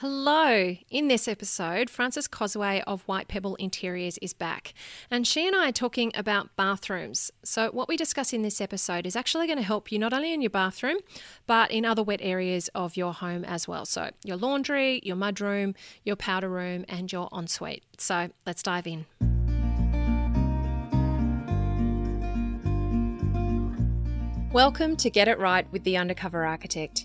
Hello! In this episode, Frances Cosway of White Pebble Interiors is back, and she and I are talking about bathrooms. So, what we discuss in this episode is actually going to help you not only in your bathroom, but in other wet areas of your home as well. So, your laundry, your mudroom, your powder room, and your ensuite. So, let's dive in. Welcome to Get It Right with the Undercover Architect.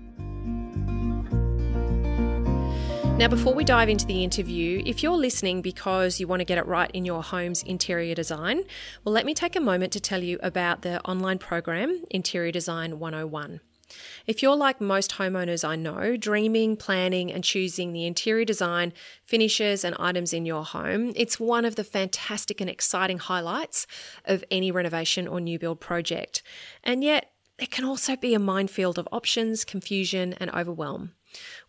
Now, before we dive into the interview, if you're listening because you want to get it right in your home's interior design, well, let me take a moment to tell you about the online program, Interior Design 101. If you're like most homeowners I know, dreaming, planning, and choosing the interior design, finishes, and items in your home, it's one of the fantastic and exciting highlights of any renovation or new build project. And yet, it can also be a minefield of options, confusion, and overwhelm.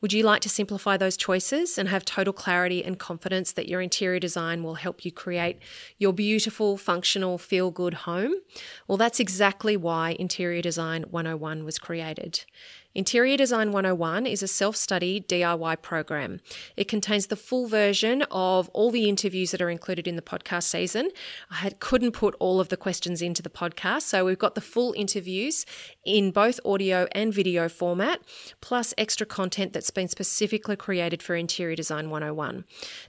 Would you like to simplify those choices and have total clarity and confidence that your interior design will help you create your beautiful, functional, feel good home? Well, that's exactly why Interior Design 101 was created. Interior Design 101 is a self study DIY program. It contains the full version of all the interviews that are included in the podcast season. I had, couldn't put all of the questions into the podcast, so we've got the full interviews in both audio and video format, plus extra content that's been specifically created for Interior Design 101.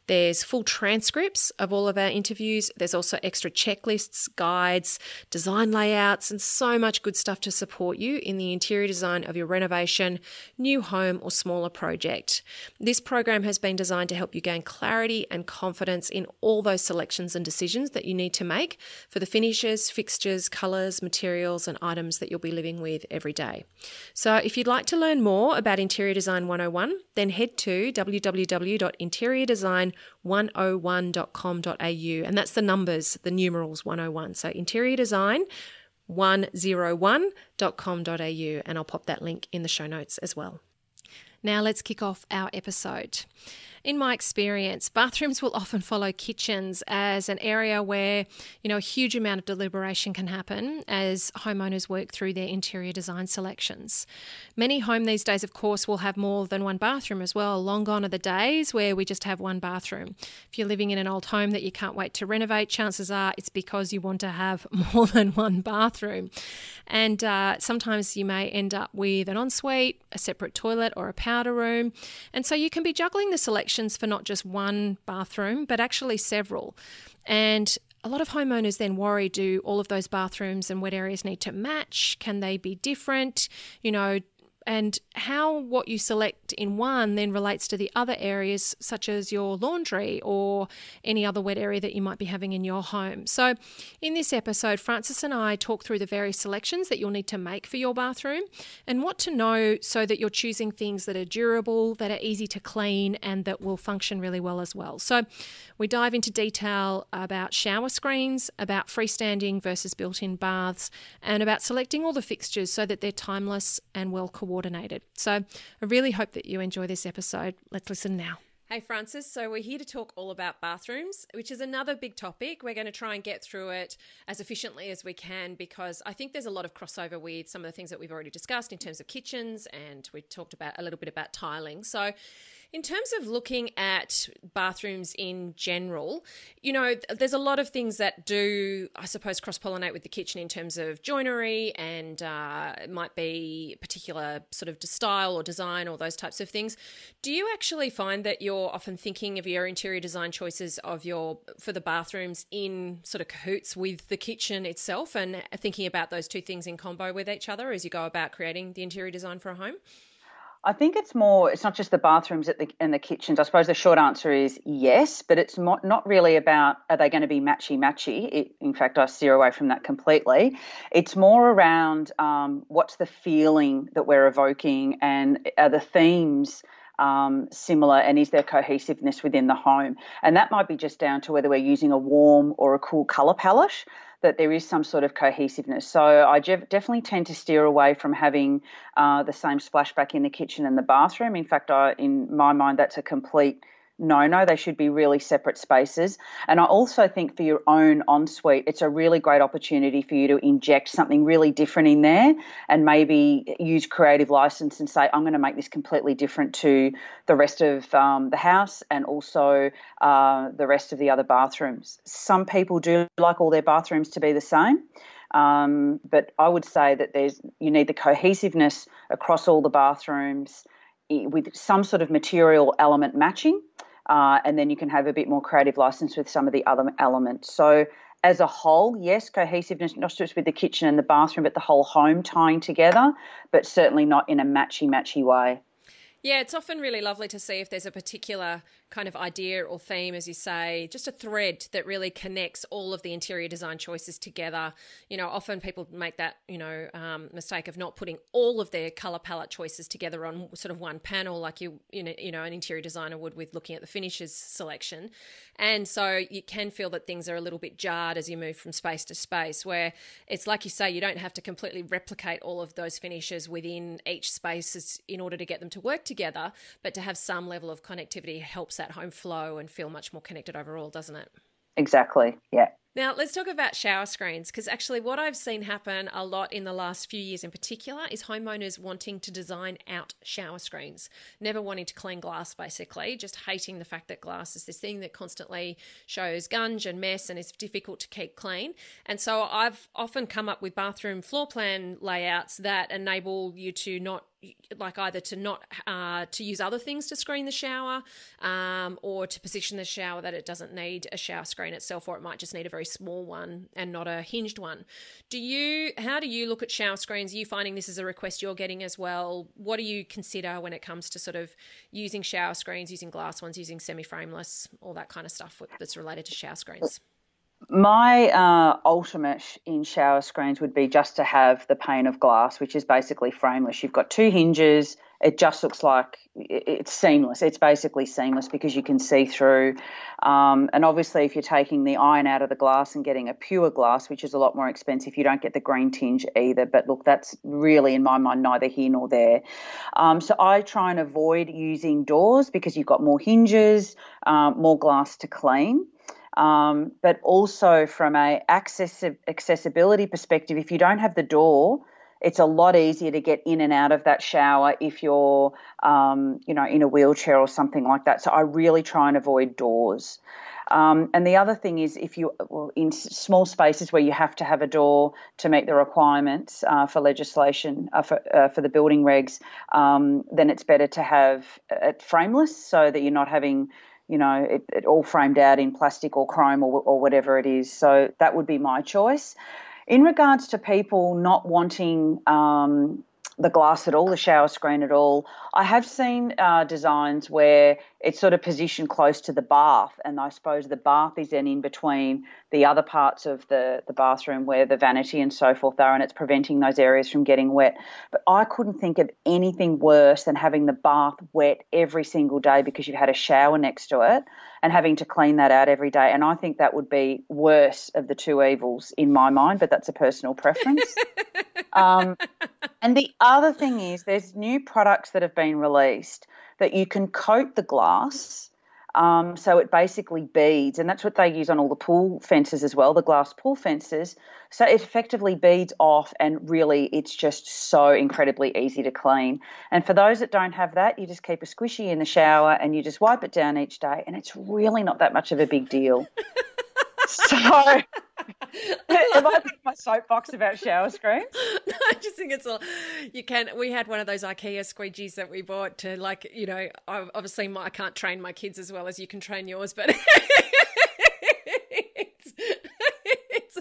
There's full transcripts of all of our interviews, there's also extra checklists, guides, design layouts, and so much good stuff to support you in the interior design of your renovation new home, or smaller project. This program has been designed to help you gain clarity and confidence in all those selections and decisions that you need to make for the finishes, fixtures, colours, materials, and items that you'll be living with every day. So, if you'd like to learn more about Interior Design 101, then head to www.interiordesign101.com.au, and that's the numbers, the numerals 101. So, Interior Design 101.com.au, and I'll pop that link in the show notes as well. Now, let's kick off our episode. In my experience, bathrooms will often follow kitchens as an area where, you know, a huge amount of deliberation can happen as homeowners work through their interior design selections. Many home these days, of course, will have more than one bathroom as well. Long gone are the days where we just have one bathroom. If you're living in an old home that you can't wait to renovate, chances are it's because you want to have more than one bathroom. And uh, sometimes you may end up with an ensuite, a separate toilet, or a powder room. And so you can be juggling the selection for not just one bathroom, but actually several. And a lot of homeowners then worry do all of those bathrooms and wet areas need to match? Can they be different? You know, and how what you select in one then relates to the other areas, such as your laundry or any other wet area that you might be having in your home. So, in this episode, Frances and I talk through the various selections that you'll need to make for your bathroom and what to know so that you're choosing things that are durable, that are easy to clean, and that will function really well as well. So, we dive into detail about shower screens, about freestanding versus built in baths, and about selecting all the fixtures so that they're timeless and well coordinated coordinated. So I really hope that you enjoy this episode. Let's listen now. Hey, Frances. So, we're here to talk all about bathrooms, which is another big topic. We're going to try and get through it as efficiently as we can because I think there's a lot of crossover with some of the things that we've already discussed in terms of kitchens, and we talked about a little bit about tiling. So, in terms of looking at bathrooms in general, you know, there's a lot of things that do, I suppose, cross pollinate with the kitchen in terms of joinery and uh, it might be particular sort of style or design or those types of things. Do you actually find that you're often thinking of your interior design choices of your for the bathrooms in sort of cahoots with the kitchen itself and thinking about those two things in combo with each other as you go about creating the interior design for a home? I think it's more. It's not just the bathrooms the, and the kitchens. I suppose the short answer is yes, but it's not, not really about are they going to be matchy matchy. in fact, I steer away from that completely. It's more around um, what's the feeling that we're evoking and are the themes um, similar and is there cohesiveness within the home? And that might be just down to whether we're using a warm or a cool colour palette that there is some sort of cohesiveness. So I definitely tend to steer away from having uh, the same splashback in the kitchen and the bathroom. In fact, I, in my mind, that's a complete no, no, they should be really separate spaces. And I also think for your own ensuite, it's a really great opportunity for you to inject something really different in there and maybe use creative license and say, I'm going to make this completely different to the rest of um, the house and also uh, the rest of the other bathrooms. Some people do like all their bathrooms to be the same. Um, but I would say that there's you need the cohesiveness across all the bathrooms with some sort of material element matching, uh, and then you can have a bit more creative license with some of the other elements. So, as a whole, yes, cohesiveness, not just with the kitchen and the bathroom, but the whole home tying together, but certainly not in a matchy matchy way. Yeah, it's often really lovely to see if there's a particular kind of idea or theme, as you say, just a thread that really connects all of the interior design choices together. You know, often people make that, you know, um, mistake of not putting all of their color palette choices together on sort of one panel, like you, you know, you know, an interior designer would with looking at the finishes selection. And so you can feel that things are a little bit jarred as you move from space to space, where it's like you say, you don't have to completely replicate all of those finishes within each space in order to get them to work together, but to have some level of connectivity helps that home flow and feel much more connected overall, doesn't it? Exactly. Yeah. Now, let's talk about shower screens because actually, what I've seen happen a lot in the last few years in particular is homeowners wanting to design out shower screens, never wanting to clean glass, basically, just hating the fact that glass is this thing that constantly shows gunge and mess and is difficult to keep clean. And so I've often come up with bathroom floor plan layouts that enable you to not like either to not uh, to use other things to screen the shower um, or to position the shower that it doesn't need a shower screen itself or it might just need a very small one and not a hinged one. Do you how do you look at shower screens? Are you finding this is a request you're getting as well? What do you consider when it comes to sort of using shower screens using glass ones using semi-frameless all that kind of stuff that's related to shower screens my uh, ultimate in shower screens would be just to have the pane of glass, which is basically frameless. You've got two hinges. It just looks like it's seamless. It's basically seamless because you can see through. Um, and obviously, if you're taking the iron out of the glass and getting a pure glass, which is a lot more expensive, you don't get the green tinge either. But look, that's really, in my mind, neither here nor there. Um, so I try and avoid using doors because you've got more hinges, um, more glass to clean. Um, but also from a access accessibility perspective, if you don't have the door, it's a lot easier to get in and out of that shower if you're, um, you know, in a wheelchair or something like that. So I really try and avoid doors. Um, and the other thing is, if you well, in small spaces where you have to have a door to meet the requirements uh, for legislation uh, for uh, for the building regs, um, then it's better to have it frameless so that you're not having you know, it, it all framed out in plastic or chrome or, or whatever it is. So that would be my choice. In regards to people not wanting um, the glass at all, the shower screen at all. I have seen uh, designs where it's sort of positioned close to the bath, and I suppose the bath is then in between the other parts of the, the bathroom where the vanity and so forth are, and it's preventing those areas from getting wet. But I couldn't think of anything worse than having the bath wet every single day because you've had a shower next to it and having to clean that out every day. And I think that would be worse of the two evils in my mind, but that's a personal preference. um, and the other thing is, there's new products that have been released that you can coat the glass. Um, so it basically beads, and that's what they use on all the pool fences as well, the glass pool fences. So it effectively beads off, and really it's just so incredibly easy to clean. And for those that don't have that, you just keep a squishy in the shower and you just wipe it down each day, and it's really not that much of a big deal. so Am I my soapbox about shower screens? no, I just think it's all you can. We had one of those IKEA squeegees that we bought to like you know. Obviously, my, I can't train my kids as well as you can train yours, but it's, it's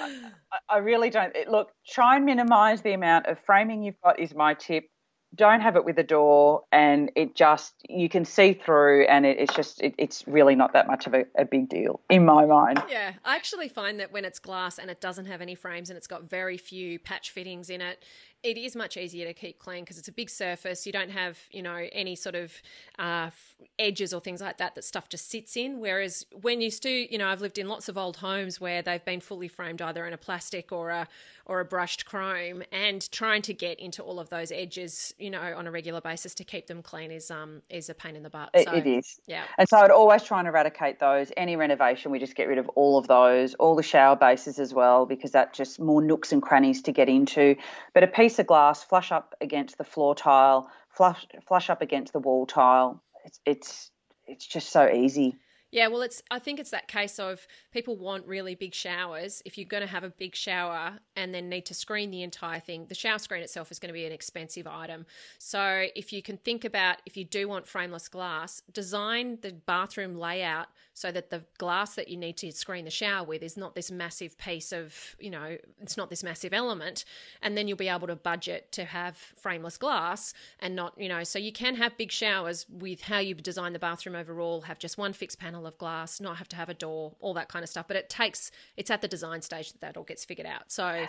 I, I really don't. Look, try and minimise the amount of framing you've got. Is my tip don't have it with a door and it just you can see through and it, it's just it, it's really not that much of a, a, big deal in my mind yeah i actually find that when it's glass and it doesn't have any frames and it's got very few patch fittings in it it is much easier to keep clean because it's a big surface. You don't have, you know, any sort of uh, edges or things like that that stuff just sits in. Whereas when you do, you know, I've lived in lots of old homes where they've been fully framed either in a plastic or a or a brushed chrome, and trying to get into all of those edges, you know, on a regular basis to keep them clean is um is a pain in the butt. So, it is, yeah. And so I'd always try and eradicate those. Any renovation, we just get rid of all of those, all the shower bases as well, because that just more nooks and crannies to get into. But a piece of glass, flush up against the floor tile, flush flush up against the wall tile. It's it's it's just so easy. Yeah, well, it's. I think it's that case of people want really big showers. If you're going to have a big shower and then need to screen the entire thing, the shower screen itself is going to be an expensive item. So if you can think about if you do want frameless glass, design the bathroom layout so that the glass that you need to screen the shower with is not this massive piece of, you know, it's not this massive element, and then you'll be able to budget to have frameless glass and not, you know, so you can have big showers with how you design the bathroom overall, have just one fixed panel of glass, not have to have a door, all that kind of stuff. But it takes, it's at the design stage that that all gets figured out. So,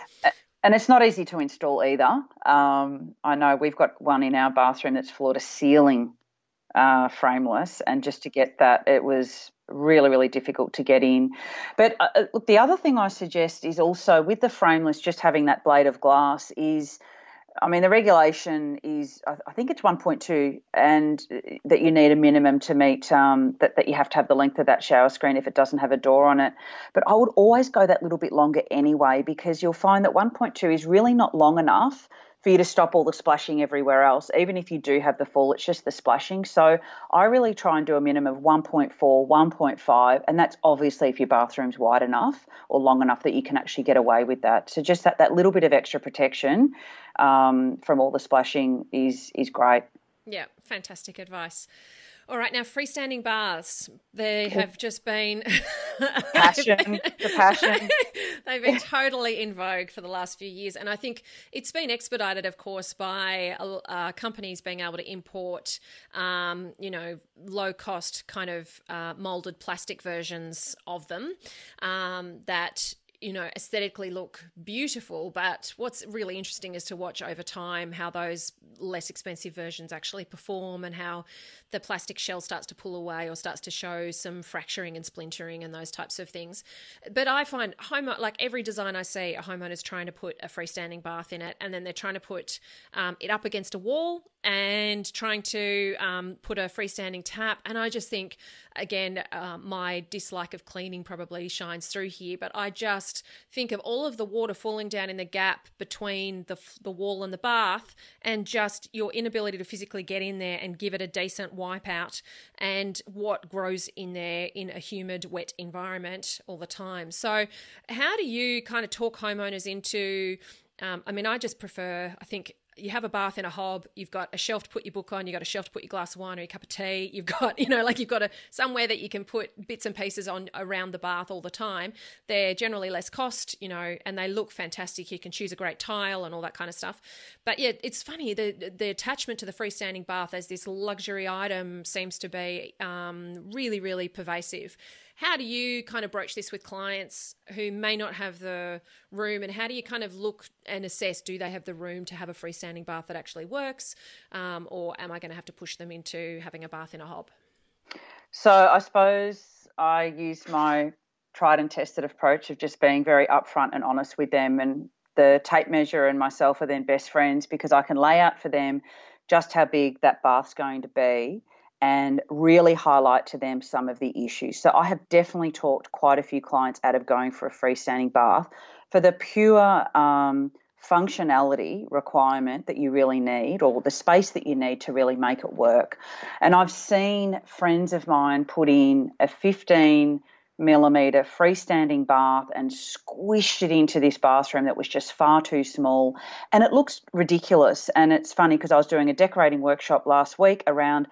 and it's not easy to install either. Um, I know we've got one in our bathroom that's floor to ceiling uh, frameless, and just to get that, it was really, really difficult to get in. But uh, uh look, the other thing I suggest is also with the frameless, just having that blade of glass is I mean, the regulation is, I think it's 1.2, and that you need a minimum to meet um, that, that you have to have the length of that shower screen if it doesn't have a door on it. But I would always go that little bit longer anyway, because you'll find that 1.2 is really not long enough for you to stop all the splashing everywhere else. Even if you do have the fall, it's just the splashing. So I really try and do a minimum of 1.4, 1.5, and that's obviously if your bathroom's wide enough or long enough that you can actually get away with that. So just that, that little bit of extra protection um, from all the splashing is is great. Yeah, fantastic advice. All right, now freestanding baths. They have just been passion, the passion. They've been totally in vogue for the last few years, and I think it's been expedited, of course, by uh, companies being able to import, um, you know, low cost kind of uh, molded plastic versions of them um, that you know, aesthetically look beautiful. But what's really interesting is to watch over time how those less expensive versions actually perform and how the plastic shell starts to pull away or starts to show some fracturing and splintering and those types of things. But I find home like every design I see, a homeowner's trying to put a freestanding bath in it, and then they're trying to put um, it up against a wall and trying to um, put a freestanding tap. And I just think, again, uh, my dislike of cleaning probably shines through here. But I just think of all of the water falling down in the gap between the the wall and the bath, and just your inability to physically get in there and give it a decent wipe out, and what grows in there in a humid, wet environment all the time. So, how do you kind of talk homeowners into? Um, I mean, I just prefer, I think you have a bath in a hob, you've got a shelf to put your book on, you've got a shelf to put your glass of wine or your cup of tea, you've got, you know, like you've got a somewhere that you can put bits and pieces on around the bath all the time. They're generally less cost, you know, and they look fantastic. You can choose a great tile and all that kind of stuff. But yeah, it's funny the the attachment to the freestanding bath as this luxury item seems to be um, really, really pervasive. How do you kind of broach this with clients who may not have the room, and how do you kind of look and assess do they have the room to have a freestanding bath that actually works, um, or am I going to have to push them into having a bath in a hob? So I suppose I use my tried and tested approach of just being very upfront and honest with them and the tape measure and myself are then best friends because I can lay out for them just how big that bath's going to be and really highlight to them some of the issues. So I have definitely talked quite a few clients out of going for a freestanding bath for the pure um, functionality requirement that you really need or the space that you need to really make it work. And I've seen friends of mine put in a 15 millimeter freestanding bath and squished it into this bathroom that was just far too small. And it looks ridiculous. And it's funny because I was doing a decorating workshop last week around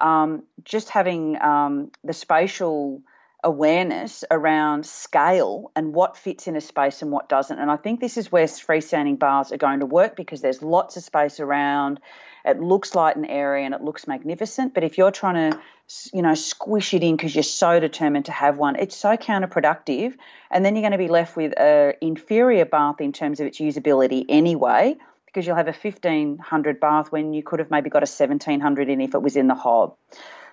um, just having um, the spatial awareness around scale and what fits in a space and what doesn't. And I think this is where freestanding bars are going to work because there's lots of space around. It looks light and airy and it looks magnificent. But if you're trying to, you know, squish it in because you're so determined to have one, it's so counterproductive. And then you're going to be left with an inferior bath in terms of its usability anyway because you'll have a 1500 bath when you could have maybe got a 1700 in if it was in the hob.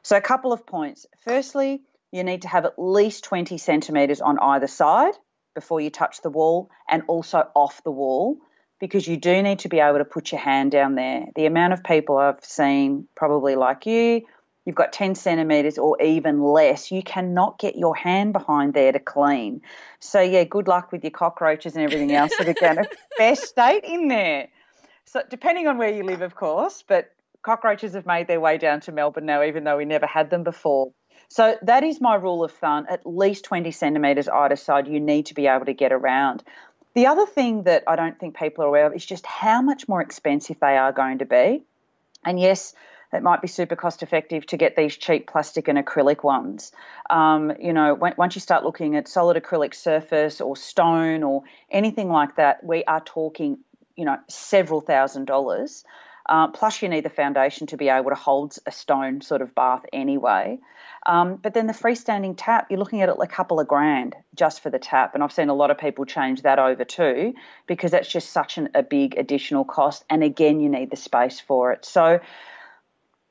So, a couple of points. Firstly, you need to have at least 20 centimetres on either side before you touch the wall and also off the wall because you do need to be able to put your hand down there. The amount of people I've seen, probably like you, you've got 10 centimetres or even less, you cannot get your hand behind there to clean. So, yeah, good luck with your cockroaches and everything else that are going to best state in there. So, depending on where you live, of course, but cockroaches have made their way down to Melbourne now, even though we never had them before. So, that is my rule of thumb at least 20 centimetres either side, you need to be able to get around. The other thing that I don't think people are aware of is just how much more expensive they are going to be. And yes, it might be super cost effective to get these cheap plastic and acrylic ones. Um, you know, when, once you start looking at solid acrylic surface or stone or anything like that, we are talking, you know, several thousand dollars. Uh, plus, you need the foundation to be able to hold a stone sort of bath anyway. Um, but then the freestanding tap, you're looking at it a couple of grand just for the tap. And I've seen a lot of people change that over too because that's just such an, a big additional cost. And again, you need the space for it. So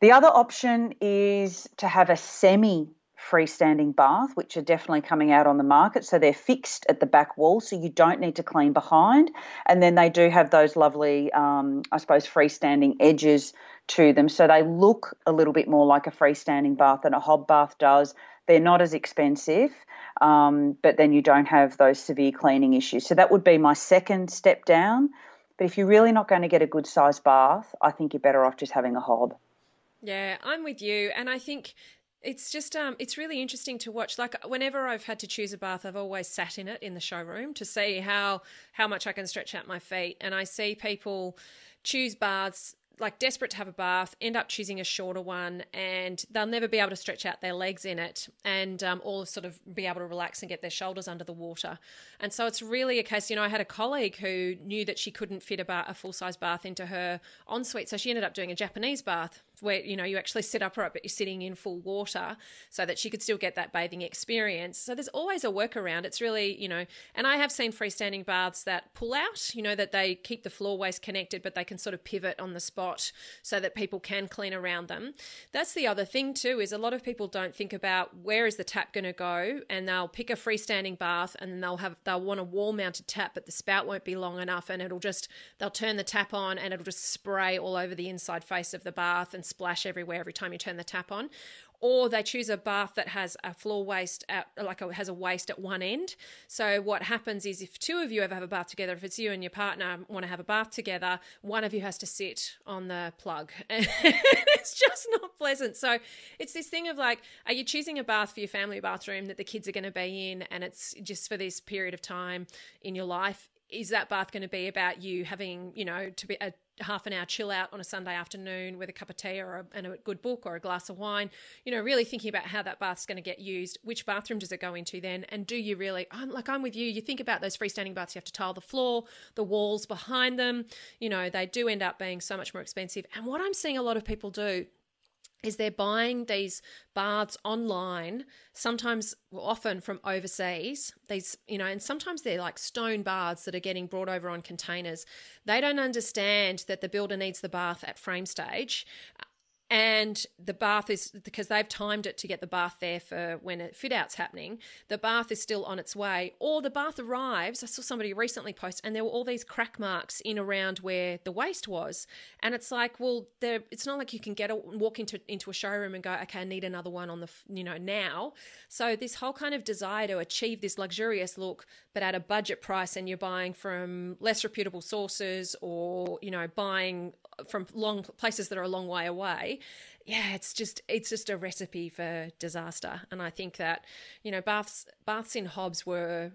the other option is to have a semi freestanding bath, which are definitely coming out on the market. So they're fixed at the back wall, so you don't need to clean behind. And then they do have those lovely, um, I suppose, freestanding edges to them. So they look a little bit more like a freestanding bath than a hob bath does. They're not as expensive, um, but then you don't have those severe cleaning issues. So that would be my second step down. But if you're really not going to get a good sized bath, I think you're better off just having a hob. Yeah, I'm with you. And I think it's just um it's really interesting to watch like whenever i've had to choose a bath i've always sat in it in the showroom to see how how much i can stretch out my feet and i see people choose baths like desperate to have a bath, end up choosing a shorter one, and they'll never be able to stretch out their legs in it, and um, or sort of be able to relax and get their shoulders under the water. And so it's really a case. You know, I had a colleague who knew that she couldn't fit a full size bath into her ensuite, so she ended up doing a Japanese bath where you know you actually sit upright but you're sitting in full water so that she could still get that bathing experience. So there's always a workaround. It's really you know and i have seen freestanding baths that pull out you know that they keep the floor waste connected but they can sort of pivot on the spot so that people can clean around them. That's the other thing too is a lot of people don't think about where is the tap going to go and they'll pick a freestanding bath and they'll have they'll want a wall mounted tap but the spout won't be long enough and it'll just they'll turn the tap on and it'll just spray all over the inside face of the bath and splash everywhere every time you turn the tap on or they choose a bath that has a floor waste at like a, has a waste at one end. So what happens is if two of you ever have a bath together, if it's you and your partner want to have a bath together, one of you has to sit on the plug. And it's just not pleasant. So it's this thing of like, are you choosing a bath for your family bathroom that the kids are going to be in, and it's just for this period of time in your life? Is that bath going to be about you having, you know, to be a half an hour chill out on a Sunday afternoon with a cup of tea or a, and a good book or a glass of wine. You know, really thinking about how that bath's going to get used. Which bathroom does it go into then? And do you really? I'm like I'm with you. You think about those freestanding baths. You have to tile the floor, the walls behind them. You know, they do end up being so much more expensive. And what I'm seeing a lot of people do is they're buying these baths online sometimes well, often from overseas. These you know and sometimes they're like stone baths that are getting brought over on containers. They don't understand that the builder needs the bath at frame stage and the bath is because they've timed it to get the bath there for when a fit out's happening the bath is still on its way. Or the bath arrives i saw somebody recently post and there were all these crack marks in around where the waste was. And it's like well there it's not like you can get a, walk into into a showroom and go okay i need another one on the you know now. So this whole kind of desire to achieve this luxurious look but at a budget price and you're buying from less reputable sources or you know buying from long places that are a long way away yeah it's just it's just a recipe for disaster. And i think that you know baths baths in hobs were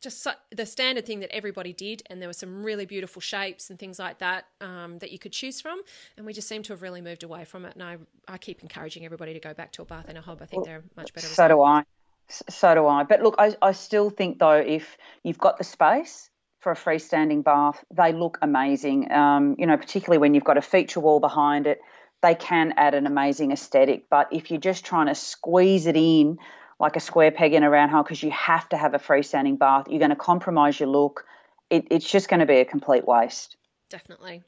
just the standard thing that everybody did. And there were some really beautiful shapes and things like that um, that you could choose from. And we just seem to have really moved away from it. And i, I keep encouraging everybody to go back to a bath in a hob i think well, they're much better so do i. So do i. But look I, I still think though if you've got the space for a freestanding bath. They look amazing, um, you know, particularly when you've got a feature wall behind it. They can add an amazing aesthetic. But if you're just trying to squeeze it in like a square peg in a round hole because you have to have a freestanding bath, you're going to compromise your look. It, it's just going to be a complete waste. Definitely.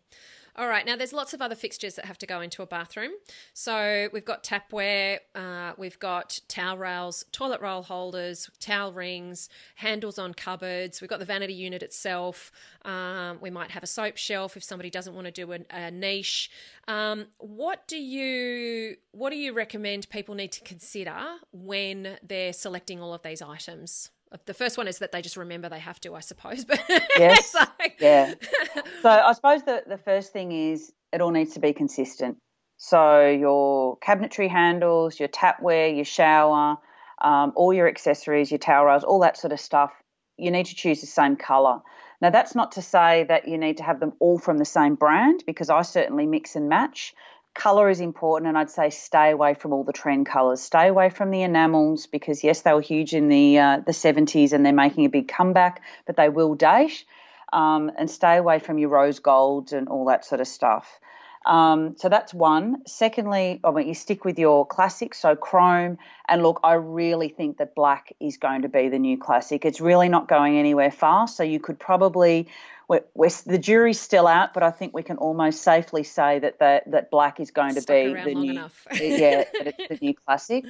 All right, now there's lots of other fixtures that have to go into a bathroom. So we've got tapware, uh, we've got towel rails, toilet roll holders, towel rings, handles on cupboards. We've got the vanity unit itself. Um, we might have a soap shelf if somebody doesn't want to do a, a niche. Um, what do you what do you recommend people need to consider when they're selecting all of these items? The first one is that they just remember they have to, I suppose. But yes, so. yeah. So I suppose the the first thing is it all needs to be consistent. So your cabinetry handles, your tapware, your shower, um, all your accessories, your towel rails, all that sort of stuff. You need to choose the same color. Now that's not to say that you need to have them all from the same brand because I certainly mix and match color is important and i'd say stay away from all the trend colors stay away from the enamels because yes they were huge in the uh, the 70s and they're making a big comeback but they will date um, and stay away from your rose golds and all that sort of stuff um, so that's one. Secondly, I mean, you stick with your classics, so chrome. And look, I really think that black is going to be the new classic. It's really not going anywhere fast. So you could probably we're, we're, the jury's still out, but I think we can almost safely say that the, that black is going Stuck to be the new yeah, the new classic.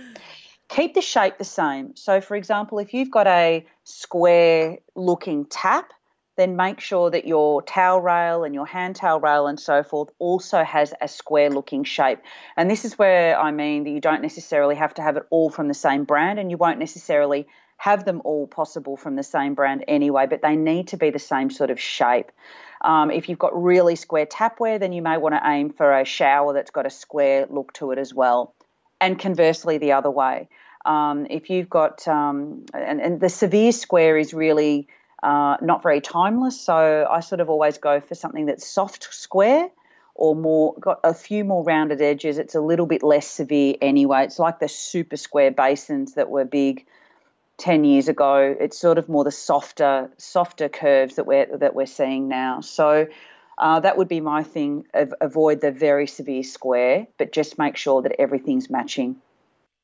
Keep the shape the same. So, for example, if you've got a square looking tap, then make sure that your towel rail and your hand towel rail and so forth also has a square looking shape. And this is where I mean that you don't necessarily have to have it all from the same brand and you won't necessarily have them all possible from the same brand anyway, but they need to be the same sort of shape. Um, if you've got really square tapware, then you may want to aim for a shower that's got a square look to it as well. And conversely, the other way. Um, if you've got, um, and, and, the severe square is really uh, not very timeless, so I sort of always go for something that's soft square or more, got a few more rounded edges. It's a little bit less severe anyway. It's like the super square basins that were big 10 years ago. It's sort of more the softer softer curves that we're that we're seeing now. So uh, that would be my thing. Avoid the very severe square, but just make sure that everything's matching.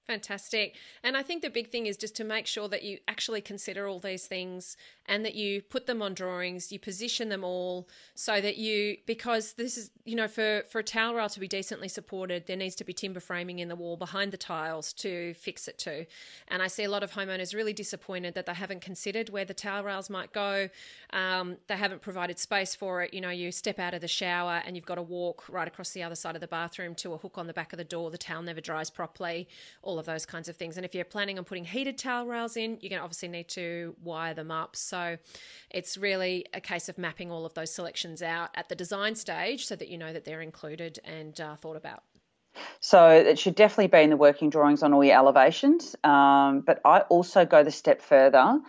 Fantastic. And I think the big thing is just to make sure that you actually consider all these things and that you put them on drawings, you position them all so that you, because this is, you know, for, for a towel rail to be decently supported, there needs to be timber framing in the wall behind the tiles to fix it to. And I see a lot of homeowners really disappointed that they haven't considered where the towel rails might go. Um, they haven't provided space for it. You know, you step out of the shower and you've got to walk right across the other side of the bathroom to a hook on the back of the door. The towel never dries properly. All of those kinds of things. And if you're planning on putting heated towel rails in, you're going to obviously need to wire them up. So it's really a case of mapping all of those selections out at the design stage so that you know that they're included and uh, thought about. So it should definitely be in the working drawings on all your elevations. Um, but I also go the step further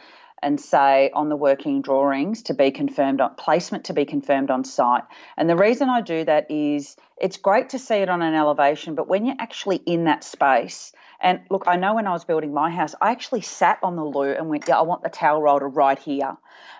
and say on the working drawings to be confirmed on placement to be confirmed on site. And the reason I do that is it's great to see it on an elevation, but when you're actually in that space, and look, I know when I was building my house, I actually sat on the loo and went, yeah, I want the towel roller right here.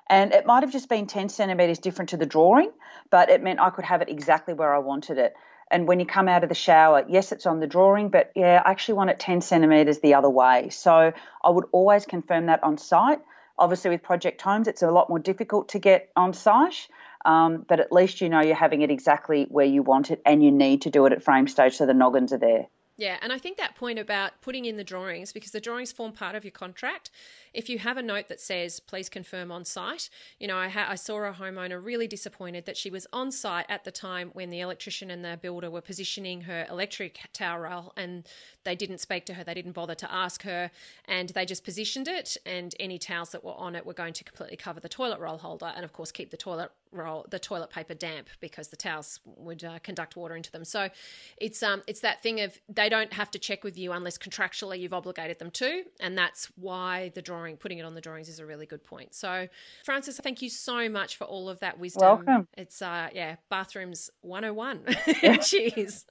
And it might have just been 10 centimetres different to the drawing, but it meant I could have it exactly where I wanted it. And when you come out of the shower, yes, it's on the drawing, but yeah, I actually want it 10 centimetres the other way. So I would always confirm that on site. Obviously, with project homes, it's a lot more difficult to get on site, um, but at least you know you're having it exactly where you want it and you need to do it at frame stage so the noggins are there. Yeah, and I think that point about putting in the drawings, because the drawings form part of your contract, if you have a note that says, please confirm on site, you know, I, ha- I saw a homeowner really disappointed that she was on site at the time when the electrician and the builder were positioning her electric tower rail and they didn't speak to her, they didn't bother to ask her, and they just positioned it, and any towels that were on it were going to completely cover the toilet roll holder and, of course, keep the toilet roll the toilet paper damp because the towels would uh, conduct water into them. So it's um it's that thing of they don't have to check with you unless contractually you've obligated them to, and that's why the drawing putting it on the drawings is a really good point. So Frances, thank you so much for all of that wisdom. Welcome. It's uh yeah, bathrooms 101. Cheers.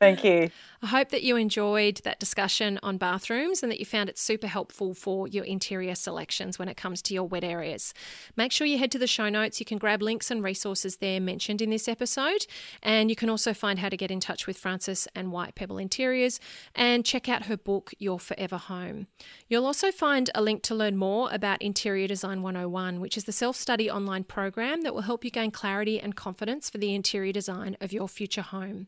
Thank you. I hope that you enjoyed that discussion on bathrooms and that you found it super helpful for your interior selections when it comes to your wet areas. Make sure you head to the show notes. You can grab links links and resources there mentioned in this episode. And you can also find how to get in touch with Frances and White Pebble Interiors and check out her book, Your Forever Home. You'll also find a link to learn more about Interior Design 101, which is the self study online program that will help you gain clarity and confidence for the interior design of your future home.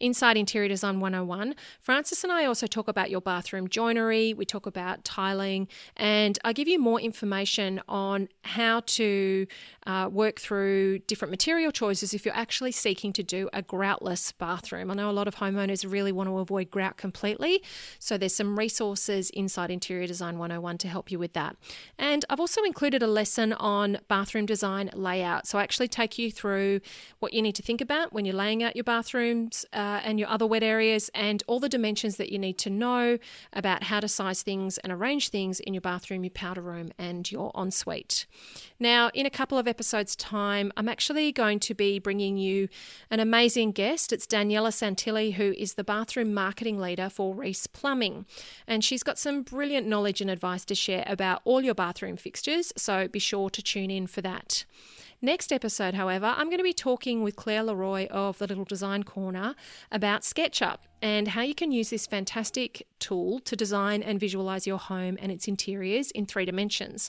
Inside Interior Design 101, Frances and I also talk about your bathroom joinery, we talk about tiling, and I give you more information on how to uh, work through different material choices if you're actually seeking to do a groutless bathroom. I know a lot of homeowners really want to avoid grout completely, so there's some resources inside Interior Design 101 to help you with that. And I've also included a lesson on bathroom design layout. So I actually take you through what you need to think about when you're laying out your bathrooms. Uh, and your other wet areas, and all the dimensions that you need to know about how to size things and arrange things in your bathroom, your powder room, and your ensuite. Now, in a couple of episodes' time, I'm actually going to be bringing you an amazing guest. It's Daniela Santilli, who is the bathroom marketing leader for Reece Plumbing. And she's got some brilliant knowledge and advice to share about all your bathroom fixtures, so be sure to tune in for that. Next episode, however, I'm going to be talking with Claire Leroy of the Little Design Corner about SketchUp and how you can use this fantastic tool to design and visualize your home and its interiors in three dimensions.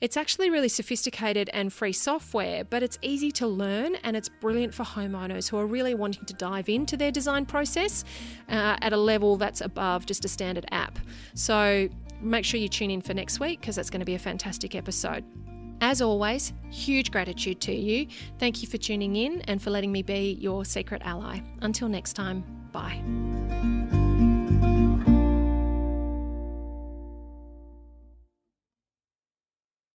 It's actually really sophisticated and free software, but it's easy to learn and it's brilliant for homeowners who are really wanting to dive into their design process uh, at a level that's above just a standard app. So make sure you tune in for next week because that's going to be a fantastic episode. As always, huge gratitude to you. Thank you for tuning in and for letting me be your secret ally. Until next time, bye.